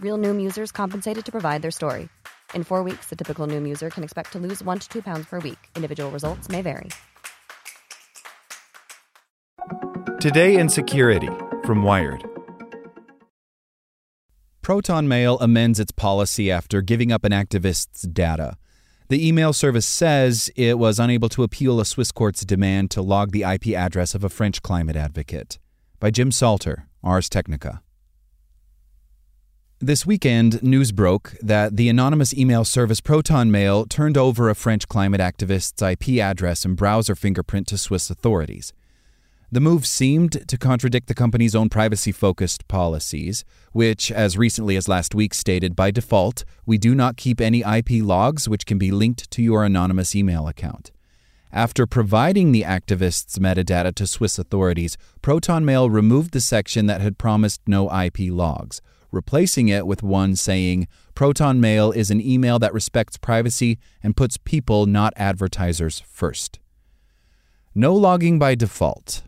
Real Noom users compensated to provide their story. In four weeks, the typical Noom user can expect to lose one to two pounds per week. Individual results may vary. Today in Security from Wired. Proton Mail amends its policy after giving up an activist's data. The email service says it was unable to appeal a Swiss court's demand to log the IP address of a French climate advocate. By Jim Salter, Ars Technica. This weekend, news broke that the anonymous email service Proton Mail turned over a French climate activist's IP address and browser fingerprint to Swiss authorities. The move seemed to contradict the company's own privacy focused policies, which, as recently as last week, stated by default, we do not keep any IP logs which can be linked to your anonymous email account. After providing the activist's metadata to Swiss authorities, Proton Mail removed the section that had promised no IP logs, replacing it with one saying, Proton Mail is an email that respects privacy and puts people, not advertisers, first. No logging by default.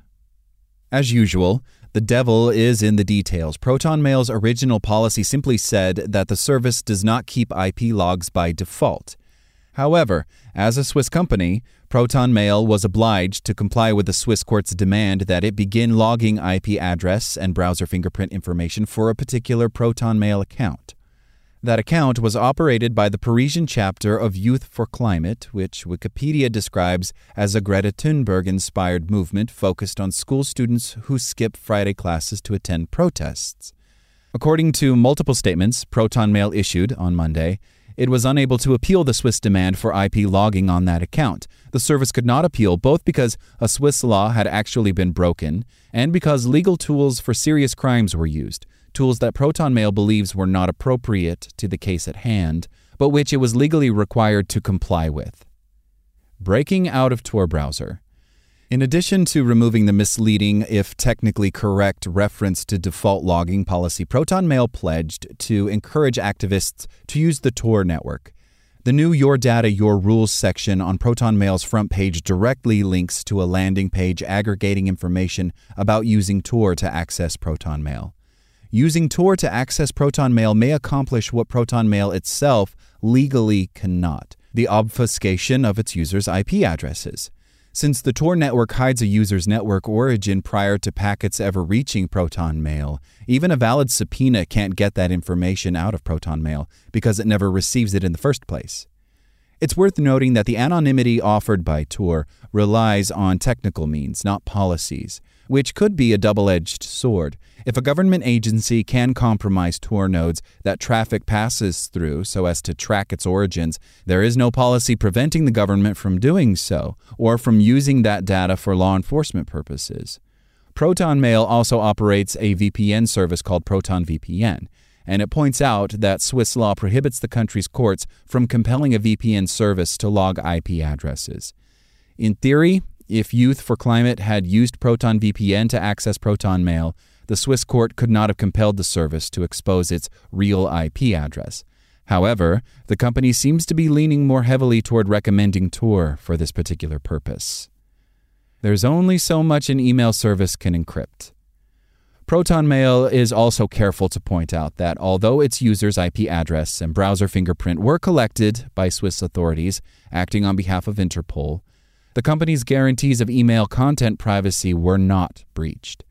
As usual, the devil is in the details. Proton Mail's original policy simply said that the service does not keep IP logs by default. However, as a Swiss company, Proton Mail was obliged to comply with the Swiss court's demand that it begin logging IP address and browser fingerprint information for a particular Proton Mail account. That account was operated by the Parisian chapter of Youth for Climate, which Wikipedia describes as a Greta Thunberg inspired movement focused on school students who skip Friday classes to attend protests. According to multiple statements Proton Mail issued on Monday, it was unable to appeal the Swiss demand for IP logging on that account. The service could not appeal both because a Swiss law had actually been broken and because legal tools for serious crimes were used tools that Proton Mail believes were not appropriate to the case at hand, but which it was legally required to comply with. Breaking out of Tor browser. In addition to removing the misleading, if technically correct, reference to default logging policy, Proton Mail pledged to encourage activists to use the Tor network. The new Your Data, Your Rules section on Proton Mail's front page directly links to a landing page aggregating information about using Tor to access Proton Mail. Using Tor to access Proton Mail may accomplish what Proton Mail itself legally cannot the obfuscation of its users' IP addresses. Since the Tor network hides a user's network origin prior to packets ever reaching Proton Mail, even a valid subpoena can't get that information out of Proton Mail because it never receives it in the first place. It's worth noting that the anonymity offered by Tor relies on technical means, not policies, which could be a double edged sword. If a government agency can compromise Tor nodes that traffic passes through so as to track its origins, there is no policy preventing the government from doing so or from using that data for law enforcement purposes. Proton Mail also operates a VPN service called Proton VPN, and it points out that Swiss law prohibits the country's courts from compelling a VPN service to log IP addresses. In theory, If Youth for Climate had used Proton VPN to access Proton Mail, the Swiss court could not have compelled the service to expose its real IP address. However, the company seems to be leaning more heavily toward recommending Tor for this particular purpose. There's only so much an email service can encrypt. Proton Mail is also careful to point out that although its user's IP address and browser fingerprint were collected by Swiss authorities acting on behalf of Interpol, the company's guarantees of email content privacy were not breached.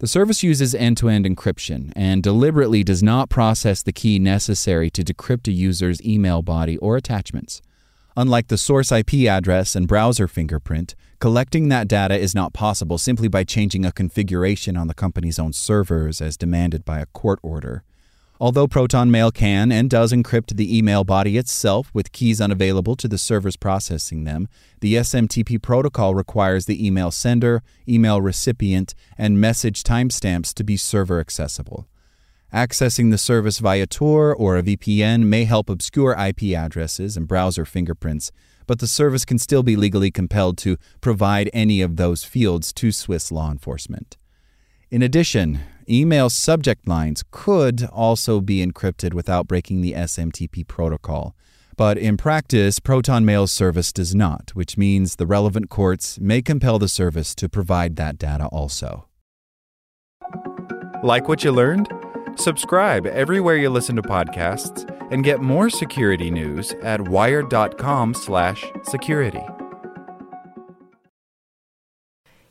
The service uses end to end encryption and deliberately does not process the key necessary to decrypt a user's email body or attachments. Unlike the source IP address and browser fingerprint, collecting that data is not possible simply by changing a configuration on the company's own servers as demanded by a court order. Although Proton Mail can and does encrypt the email body itself with keys unavailable to the servers processing them, the SMTP protocol requires the email sender, email recipient, and message timestamps to be server accessible. Accessing the service via Tor or a VPN may help obscure IP addresses and browser fingerprints, but the service can still be legally compelled to provide any of those fields to Swiss law enforcement. In addition, email subject lines could also be encrypted without breaking the SMTP protocol. But in practice, Proton Mail's service does not, which means the relevant courts may compel the service to provide that data also. Like what you learned? Subscribe everywhere you listen to podcasts and get more security news at wired.com/security.